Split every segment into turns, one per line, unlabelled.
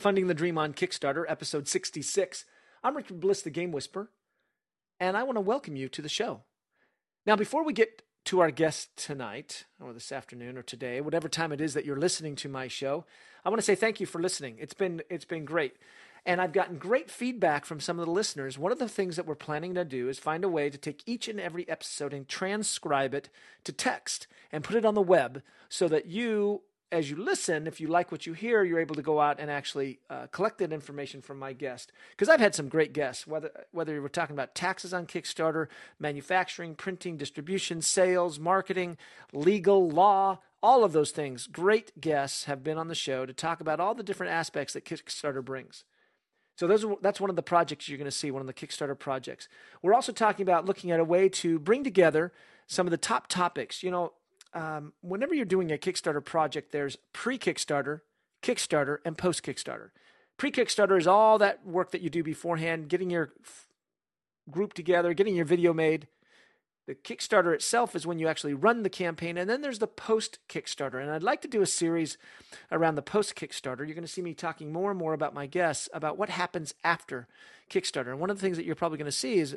Funding the Dream on Kickstarter, episode 66. I'm Richard Bliss, the Game Whisperer, and I want to welcome you to the show. Now, before we get to our guest tonight, or this afternoon, or today, whatever time it is that you're listening to my show, I want to say thank you for listening. It's been it's been great. And I've gotten great feedback from some of the listeners. One of the things that we're planning to do is find a way to take each and every episode and transcribe it to text and put it on the web so that you as you listen, if you like what you hear, you're able to go out and actually uh, collect that information from my guest. Because I've had some great guests, whether whether we're talking about taxes on Kickstarter, manufacturing, printing, distribution, sales, marketing, legal, law, all of those things. Great guests have been on the show to talk about all the different aspects that Kickstarter brings. So those are, that's one of the projects you're going to see, one of the Kickstarter projects. We're also talking about looking at a way to bring together some of the top topics. You know, um, whenever you're doing a Kickstarter project, there's pre Kickstarter, Kickstarter, and post Kickstarter. Pre Kickstarter is all that work that you do beforehand, getting your f- group together, getting your video made. The Kickstarter itself is when you actually run the campaign, and then there's the post Kickstarter. And I'd like to do a series around the post Kickstarter. You're going to see me talking more and more about my guests about what happens after Kickstarter. And one of the things that you're probably going to see is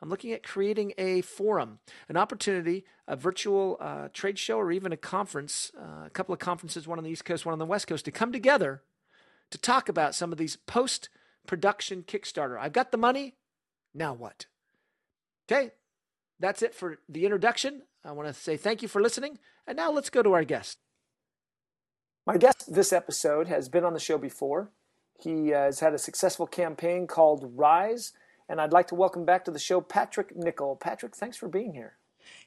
I'm looking at creating a forum, an opportunity, a virtual uh, trade show, or even a conference, uh, a couple of conferences, one on the East Coast, one on the West Coast, to come together to talk about some of these post production Kickstarter. I've got the money. Now what? Okay, that's it for the introduction. I want to say thank you for listening. And now let's go to our guest. My guest this episode has been on the show before. He has had a successful campaign called Rise and I'd like to welcome back to the show Patrick Nickel. Patrick, thanks for being here.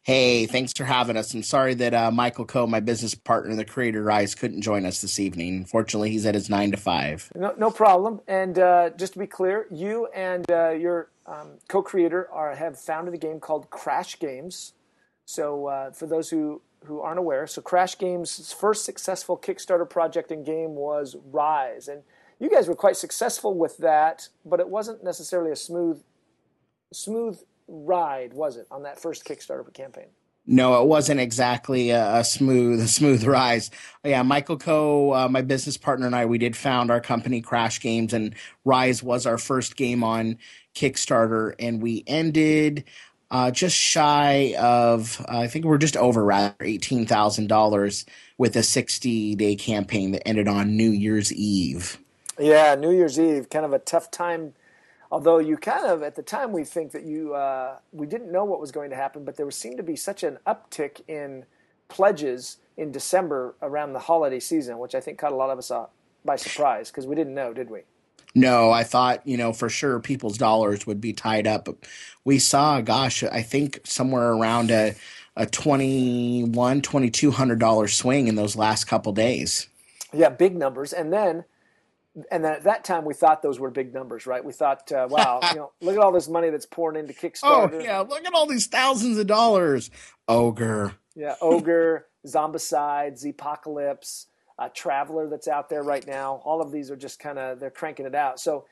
Hey, thanks for having us. I'm sorry that uh, Michael Coe, my business partner, the creator Rise, couldn't join us this evening. Fortunately, he's at his nine to five.
No, no problem. And uh, just to be clear, you and uh, your um, co-creator are have founded a game called Crash Games. So uh, for those who who aren't aware, so Crash Games' first successful Kickstarter project and game was Rise, and you guys were quite successful with that, but it wasn't necessarily a smooth smooth ride, was it, on that first Kickstarter campaign?
No, it wasn't exactly a, a smooth, a smooth rise. Yeah, Michael Coe, uh, my business partner, and I, we did found our company, Crash Games, and Rise was our first game on Kickstarter, and we ended uh, just shy of, uh, I think we're just over rather eighteen thousand dollars with a sixty day campaign that ended on New Year's Eve.
Yeah, New Year's Eve, kind of a tough time. Although you kind of at the time we think that you uh, we didn't know what was going to happen, but there seemed to be such an uptick in pledges in December around the holiday season, which I think caught a lot of us by surprise because we didn't know, did we?
No, I thought, you know, for sure people's dollars would be tied up. We saw, gosh, I think somewhere around a, a $21, $2,200 swing in those last couple days.
Yeah, big numbers. And then and then at that time we thought those were big numbers, right? We thought, uh, wow, you know, look at all this money that's pouring into Kickstarter.
Oh yeah, look at all these thousands of dollars. Ogre.
Yeah, Ogre, Zombicide, Apocalypse, uh, Traveller that's out there right now. All of these are just kind of they're cranking it out. So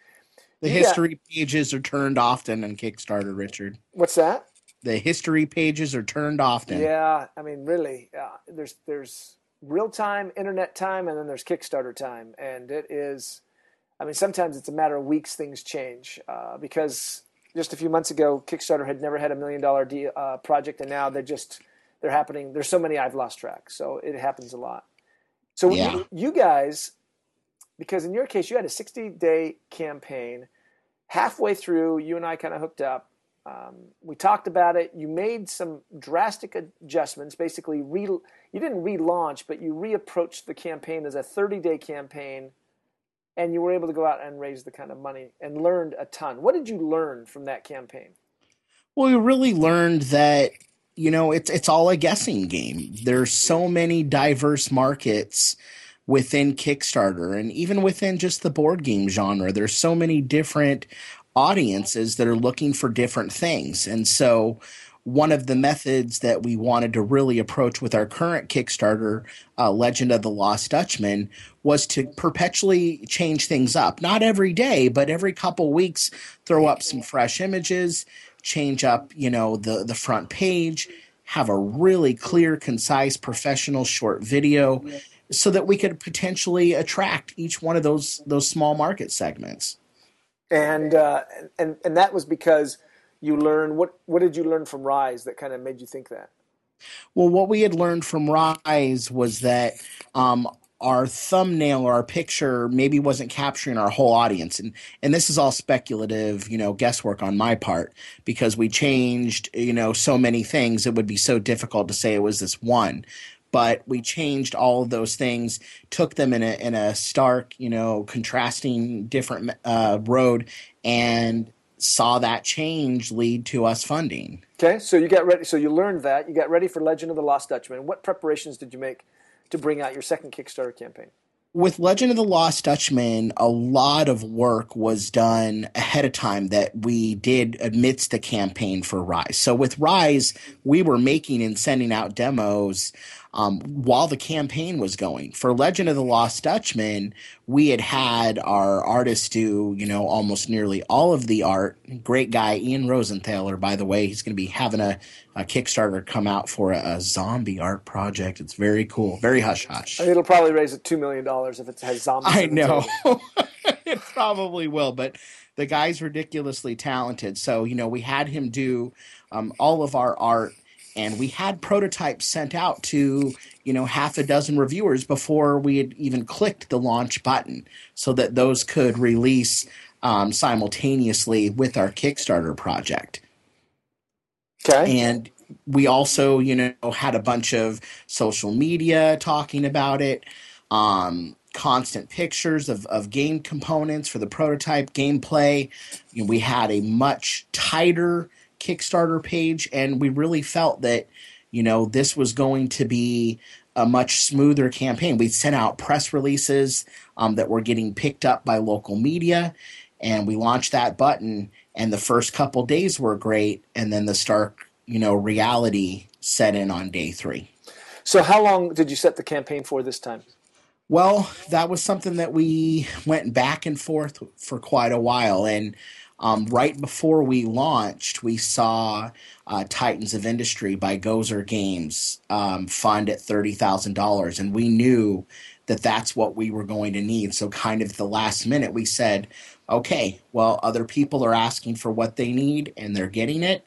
the history pages are turned often on Kickstarter, Richard.
What's that?
The history pages are turned often.
Yeah, I mean, really, uh, there's there's real time internet time and then there's Kickstarter time. And it is, I mean, sometimes it's a matter of weeks things change uh, because just a few months ago, Kickstarter had never had a million dollar de- uh, project and now they're just, they're happening. There's so many I've lost track. So it happens a lot. So yeah. you, you guys, because in your case, you had a 60 day campaign. Halfway through, you and I kind of hooked up. Um, we talked about it. You made some drastic adjustments, basically re- you didn't relaunch, but you reapproached the campaign as a 30 day campaign, and you were able to go out and raise the kind of money and learned a ton. What did you learn from that campaign?
Well, we really learned that you know it's it's all a guessing game. There's so many diverse markets within Kickstarter and even within just the board game genre. There's so many different audiences that are looking for different things, and so one of the methods that we wanted to really approach with our current Kickstarter, uh, Legend of the Lost Dutchman, was to perpetually change things up. Not every day, but every couple weeks, throw up some fresh images, change up, you know, the, the front page, have a really clear, concise, professional short video, so that we could potentially attract each one of those those small market segments.
And uh, and and that was because you learn? what what did you learn from Rise that kind of made you think that?
Well, what we had learned from Rise was that um, our thumbnail or our picture maybe wasn't capturing our whole audience and and this is all speculative you know guesswork on my part because we changed you know so many things it would be so difficult to say it was this one but we changed all of those things took them in a in a stark you know contrasting different uh, road and saw that change lead to us funding
okay so you got ready so you learned that you got ready for legend of the lost dutchman what preparations did you make to bring out your second Kickstarter campaign?
With Legend of the Lost Dutchman, a lot of work was done ahead of time that we did amidst the campaign for Rise. So with Rise, we were making and sending out demos um, while the campaign was going. For Legend of the Lost Dutchman, we had had our artists do, you know, almost nearly all of the art. Great guy, Ian Rosenthaler, by the way. He's going to be having a, a Kickstarter come out for a, a, zombie art project. It's very cool, very hush hush.
It'll probably raise $2 million if it has zombies.
I know. it probably will, but the guy's ridiculously talented. So, you know, we had him do um, all of our art and we had prototypes sent out to you know half a dozen reviewers before we had even clicked the launch button so that those could release um, simultaneously with our kickstarter project.
Okay.
And we also you know had a bunch of social media talking about it um, constant pictures of, of game components for the prototype gameplay. You know, we had a much tighter Kickstarter page, and we really felt that you know this was going to be a much smoother campaign. We sent out press releases um, that were getting picked up by local media, and we launched that button. And the first couple days were great, and then the stark, you know, reality set in on day three.
So, how long did you set the campaign for this time?
Well, that was something that we went back and forth for quite a while, and um, right before we launched, we saw uh, Titans of Industry by Gozer Games um, fund at thirty thousand dollars, and we knew that that's what we were going to need. So, kind of the last minute, we said, "Okay, well, other people are asking for what they need, and they're getting it.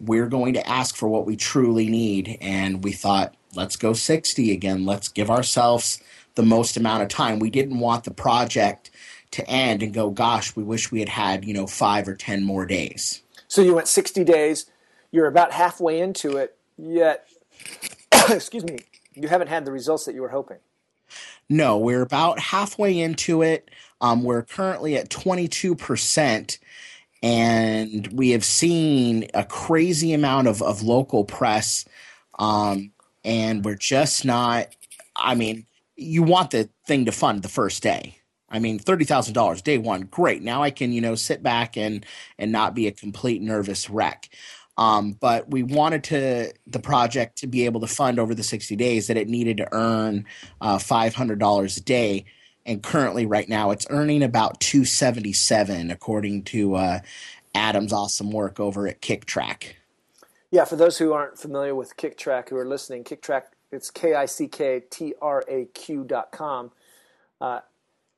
We're going to ask for what we truly need." And we thought, "Let's go sixty again. Let's give ourselves." the most amount of time. We didn't want the project to end and go, gosh, we wish we had had, you know, five or 10 more days.
So you went 60 days, you're about halfway into it, yet, excuse me, you haven't had the results that you were hoping.
No, we're about halfway into it. Um, we're currently at 22%, and we have seen a crazy amount of, of local press. Um, and we're just not, I mean, you want the thing to fund the first day. I mean, thirty thousand dollars day one, great. Now I can you know sit back and and not be a complete nervous wreck. Um, but we wanted to the project to be able to fund over the sixty days that it needed to earn uh, five hundred dollars a day, and currently right now it's earning about two seventy seven according to uh, Adam's awesome work over at KickTraq.
Yeah, for those who aren't familiar with KickTraq who are listening, KickTraq it's K I C K T R A Q dot com. Uh,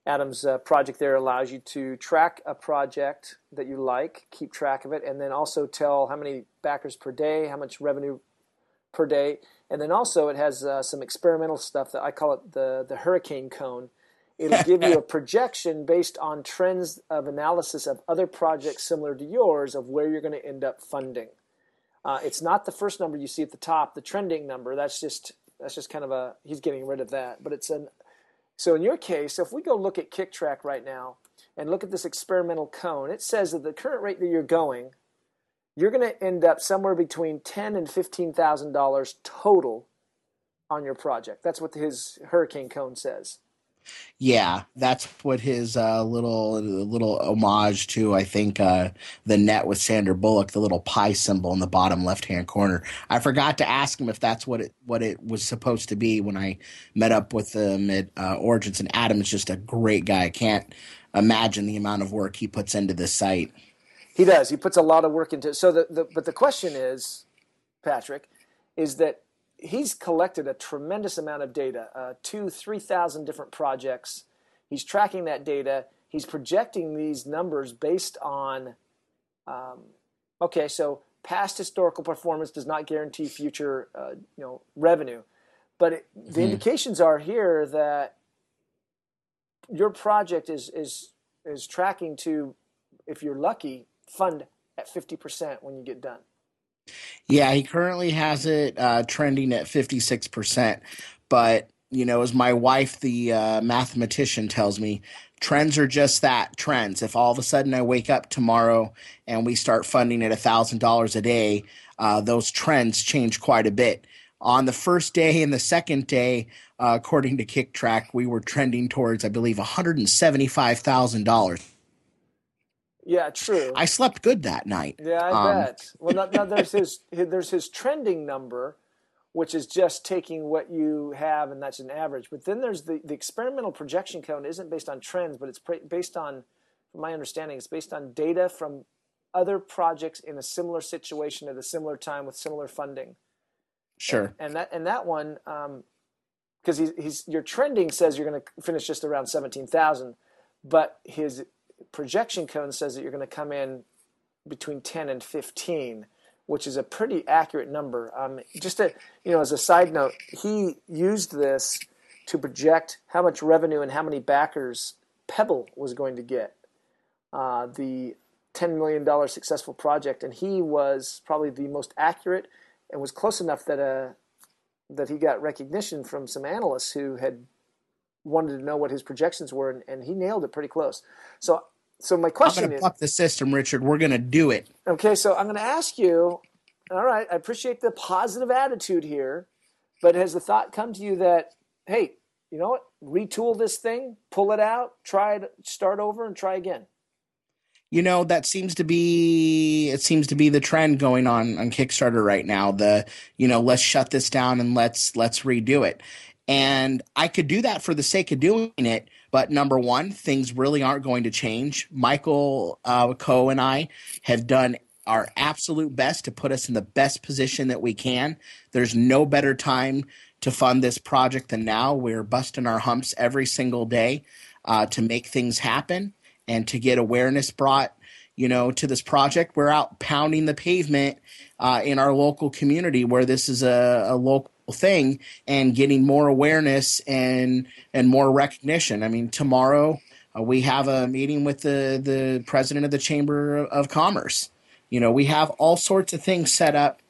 Adam's uh, project there allows you to track a project that you like, keep track of it, and then also tell how many backers per day, how much revenue per day, and then also it has uh, some experimental stuff that I call it the the hurricane cone. It'll give you a projection based on trends of analysis of other projects similar to yours of where you're going to end up funding. Uh, it's not the first number you see at the top, the trending number. That's just that's just kind of a he's getting rid of that, but it's an so in your case, if we go look at KickTraq right now and look at this experimental cone, it says that the current rate that you're going, you're going to end up somewhere between ten and fifteen thousand dollars total on your project. That's what his hurricane cone says.
Yeah, that's what his uh, little little homage to I think uh, the net with Sandra Bullock, the little pie symbol in the bottom left hand corner. I forgot to ask him if that's what it what it was supposed to be when I met up with him at uh, Origins. And Adam is just a great guy. I can't imagine the amount of work he puts into this site.
He does. He puts a lot of work into. So the, the but the question is, Patrick, is that he's collected a tremendous amount of data, uh, two, three thousand different projects. He's tracking that data. He's projecting these numbers based on, um, okay, so past historical performance does not guarantee future, uh, you know, revenue, but it, the mm-hmm. indications are here that your project is is is tracking to, if you're lucky, fund at fifty percent when you get done.
Yeah, he currently has it uh, trending at 56%. But, you know, as my wife, the uh, mathematician, tells me, trends are just that trends. If all of a sudden I wake up tomorrow and we start funding at $1,000 a day, uh, those trends change quite a bit. On the first day and the second day, uh, according to KickTraq, we were trending towards, I believe, $175,000
yeah, true.
I slept good that night.
Yeah, I um, bet. Well, now, now there's his there's his trending number, which is just taking what you have and that's an average. But then there's the the experimental projection cone isn't based on trends, but it's based on, from my understanding, it's based on data from other projects in a similar situation at a similar time with similar funding.
Sure.
And, and that and that one, because um, he's he's your trending says you're going to finish just around seventeen thousand, but his projection cone says that you're going to come in between 10 and 15, which is a pretty accurate number. Um, just a, you know, as a side note, he used this to project how much revenue and how many backers Pebble was going to get. Uh, the $10 million successful project, and he was probably the most accurate and was close enough that uh, that he got recognition from some analysts who had wanted to know what his projections were, and, and he nailed it pretty close. So, so my question
I'm
is,
fuck the system, Richard. We're going to do it.
Okay, so I'm going to ask you. All right, I appreciate the positive attitude here, but has the thought come to you that, hey, you know what? Retool this thing, pull it out, try it, start over, and try again.
You know that seems to be it seems to be the trend going on on Kickstarter right now. The you know let's shut this down and let's let's redo it. And I could do that for the sake of doing it. But number one, things really aren't going to change. Michael uh, Coe and I have done our absolute best to put us in the best position that we can. There's no better time to fund this project than now. We're busting our humps every single day uh, to make things happen and to get awareness brought you know to this project we're out pounding the pavement uh, in our local community where this is a, a local thing and getting more awareness and and more recognition. I mean, tomorrow uh, we have a meeting with the the president of the Chamber of Commerce. You know, we have all sorts of things set up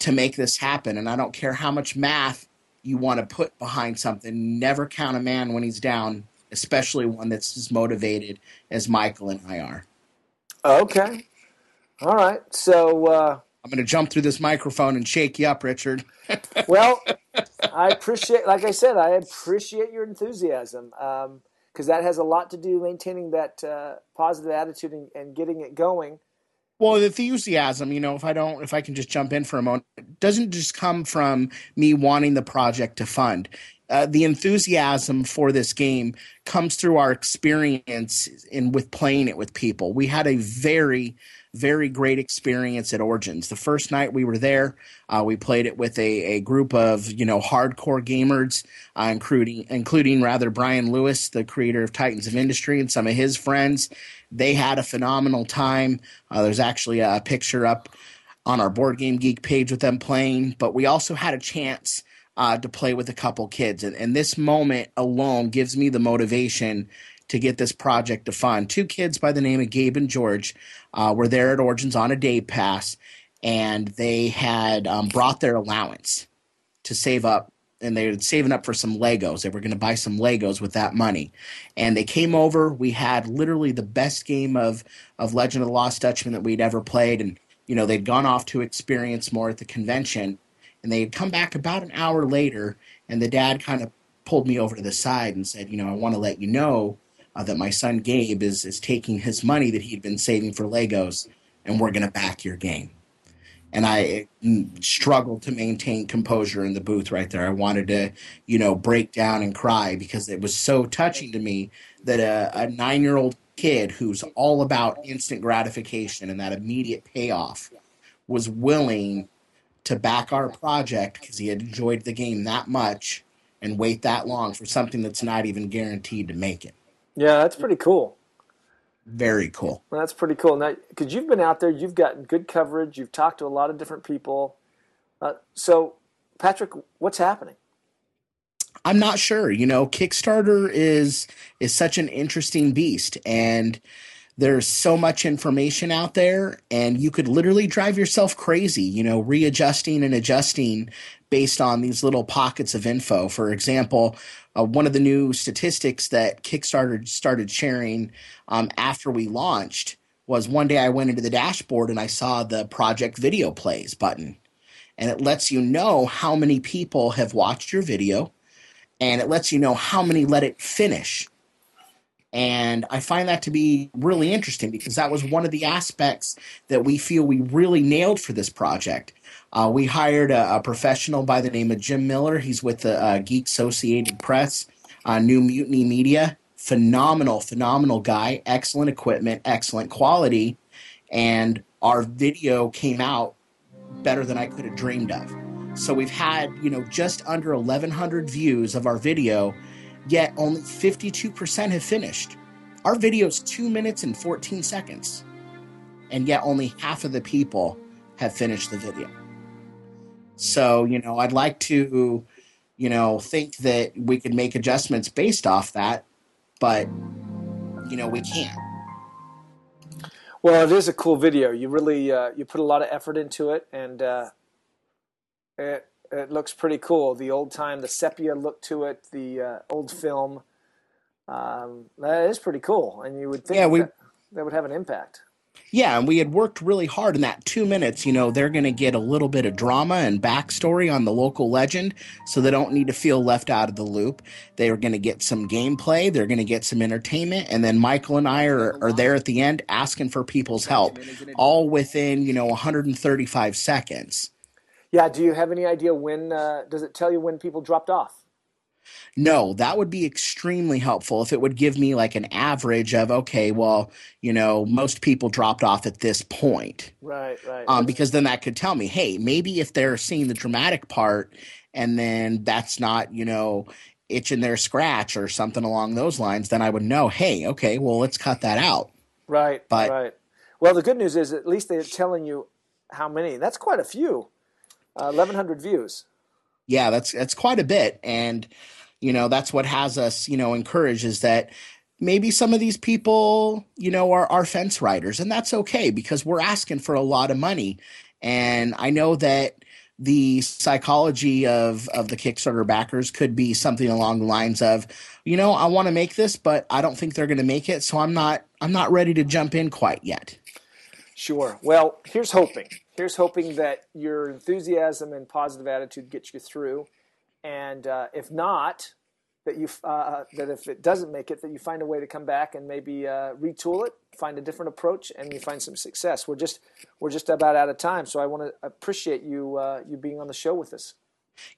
to make this happen, and I don't care how much math you want to put behind something. Never count a man when he's down, especially one that's as motivated as Michael and I are.
Okay. All right. So uh,
I'm going to jump through this microphone and shake you up, Richard.
well, I appreciate, like I said, I appreciate your enthusiasm because um, that has a lot to do maintaining that uh, positive attitude and, and, getting it going.
Well, the enthusiasm, you know, if I don't, if I can just jump in for a moment, doesn't just come from me wanting the project to fund. Uh, the enthusiasm for this game comes through our experience in with playing it with people. We had a very very great experience at Origins. The first night we were there, uh, we played it with a, a group of you know hardcore gamers, uh, including including rather Brian Lewis, the creator of Titans of Industry, and some of his friends. They had a phenomenal time. Uh, there's actually a picture up on our Board Game Geek page with them playing, but we also had a chance. Uh, to play with a couple kids. And, and this moment alone gives me the motivation to get this project to fund. Two kids by the name of Gabe and George uh, were there at Origins on a day pass, and they had um, brought their allowance to save up. And they were saving up for some Legos. They were going to buy some Legos with that money. And they came over. We had literally the best game of, of Legend of the Lost Dutchman that we'd ever played. And, you know, they'd gone off to experience more at the convention. And they had come back about an hour later. And the dad kind of pulled me over to the side and said, You know, I want to let you know uh, that my son Gabe is is taking his money that he'd been saving for Legos, and we're going to back your game. And I mm, struggled to maintain composure in the booth right there. I wanted to, you know, break down and cry because it was so touching to me that a, a nine year old kid who's all about instant gratification and that immediate payoff was willing to back our project because he had enjoyed the game that much and wait that long for something that's not even guaranteed to make it.
Yeah, that's pretty cool.
Very cool.
Well, that's pretty cool. Now, because you've been out there, you've gotten good coverage, you've talked to a lot of different people. Uh, so, Patrick, what's happening?
I'm not sure. You know, Kickstarter is is such an interesting beast, and there's so much information out there, and you could literally drive yourself crazy. You know, readjusting and adjusting based on these little pockets of info. For example, uh, one of the new statistics that Kickstarter started sharing um, after we launched was one day I went into the dashboard and I saw the project video plays button. And it lets you know how many people have watched your video and it lets you know how many let it finish. And I find that to be really interesting because that was one of the aspects that we feel we really nailed for this project. Uh, we hired a, a, professional by the name of Jim Miller. He's with the uh, Geek Associated Press, uh, New Mutiny Media. Phenomenal, phenomenal guy. Excellent equipment, excellent quality. And our video came out better than I could have dreamed of. So we've had, you know, just under 1,100 views of our video, yet only 52% have finished. Our video is two minutes and 14 seconds, and yet only half of the people have finished the video. So, you know, I'd like to, you know, think that we could make adjustments based off that, but, you know, we can't.
Well, it is a cool video. You really uh, you put a lot of effort into it, and uh, it it looks pretty cool. The old time, the sepia look to it, the uh, old film. Um, that is pretty cool, and you would think yeah, we, that, that would have an impact.
Yeah, and we had worked really hard in that two minutes. You know, they're going to get a little bit of drama and backstory on the local legend, so they don't need to feel left out of the loop. They are going to get some gameplay, they're going to get some entertainment, and then Michael and I are, are there at the end asking for people's help, all within, you know, 135 seconds.
Yeah. Do you have any idea when? Uh, does it tell you when people dropped off?
No, that would be extremely helpful if it would give me like an average of okay, well, you know, most people dropped off at this point.
Right, right.
Um, because then that could tell me, hey, maybe if they're seeing the dramatic part and then that's not, you know, itching their scratch or something along those lines, then I would know, hey, okay, well, let's cut that out.
Right, but, right. Well, the good news is at least they're telling you how many. That's quite a few. Uh, 1,100 views.
Yeah, that's that's quite a bit, and you know that's what has us, you know, encouraged is that maybe some of these people, you know, are, are fence riders, and that's okay because we're asking for a lot of money, and I know that the psychology of of the Kickstarter backers could be something along the lines of, you know, I want to make this, but I don't think they're going to make it, so I'm not I'm not ready to jump in quite yet.
Sure. Well, here's hoping here's hoping that your enthusiasm and positive attitude gets you through, and uh, if not, that you uh, that if it doesn't make it, that you find a way to come back and maybe uh, retool it, find a different approach, and you find some success. We're just we're just about out of time, so I want to appreciate you uh, you being on the show with us.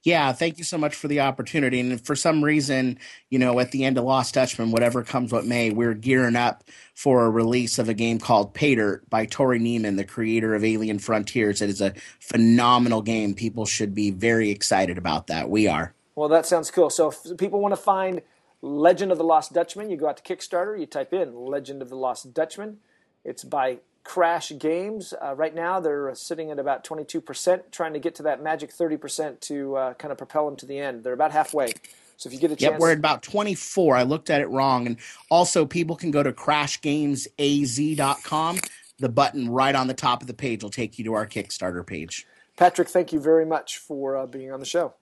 Yeah, thank you so much for the opportunity. And for some reason, you know, at the end of Lost Dutchman, whatever comes what may, we're gearing up for a release of a game called Paydirt by Tory Niemann, the creator of Alien Frontiers. It is a phenomenal game. People should be very excited about that. We are.
Well, that sounds cool. So if people want to find Legend of the Lost Dutchman, you go out to Kickstarter, you type in Legend of the Lost Dutchman. It's by Crash Games. Uh, right now, they're sitting at about 22%, trying to get to that magic 30% to uh, kind of propel them to the end. They're about halfway. So if you get a chance.
Yep, we're at about 24. I looked at it wrong. And also, people can go to crashgamesaz.com. The button right on the top of the page will take you to our Kickstarter page.
Patrick, thank you very much for uh, being on the show.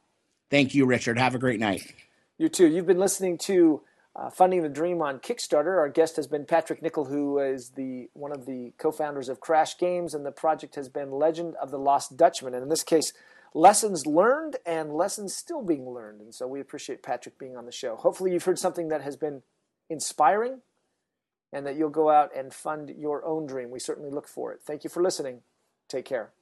Thank you, Richard. Have a great night.
You too. You've been listening to uh, Funding the Dream on Kickstarter. Our guest has been Patrick Nickel, who is the one of the co-founders of Crash Games, and the project has been Legend of the Lost Dutchman. And in this case, lessons learned and lessons still being learned. And so we appreciate Patrick being on the show. Hopefully, you've heard something that has been inspiring, and that you'll go out and fund your own dream. We certainly look for it. Thank you for listening. Take care.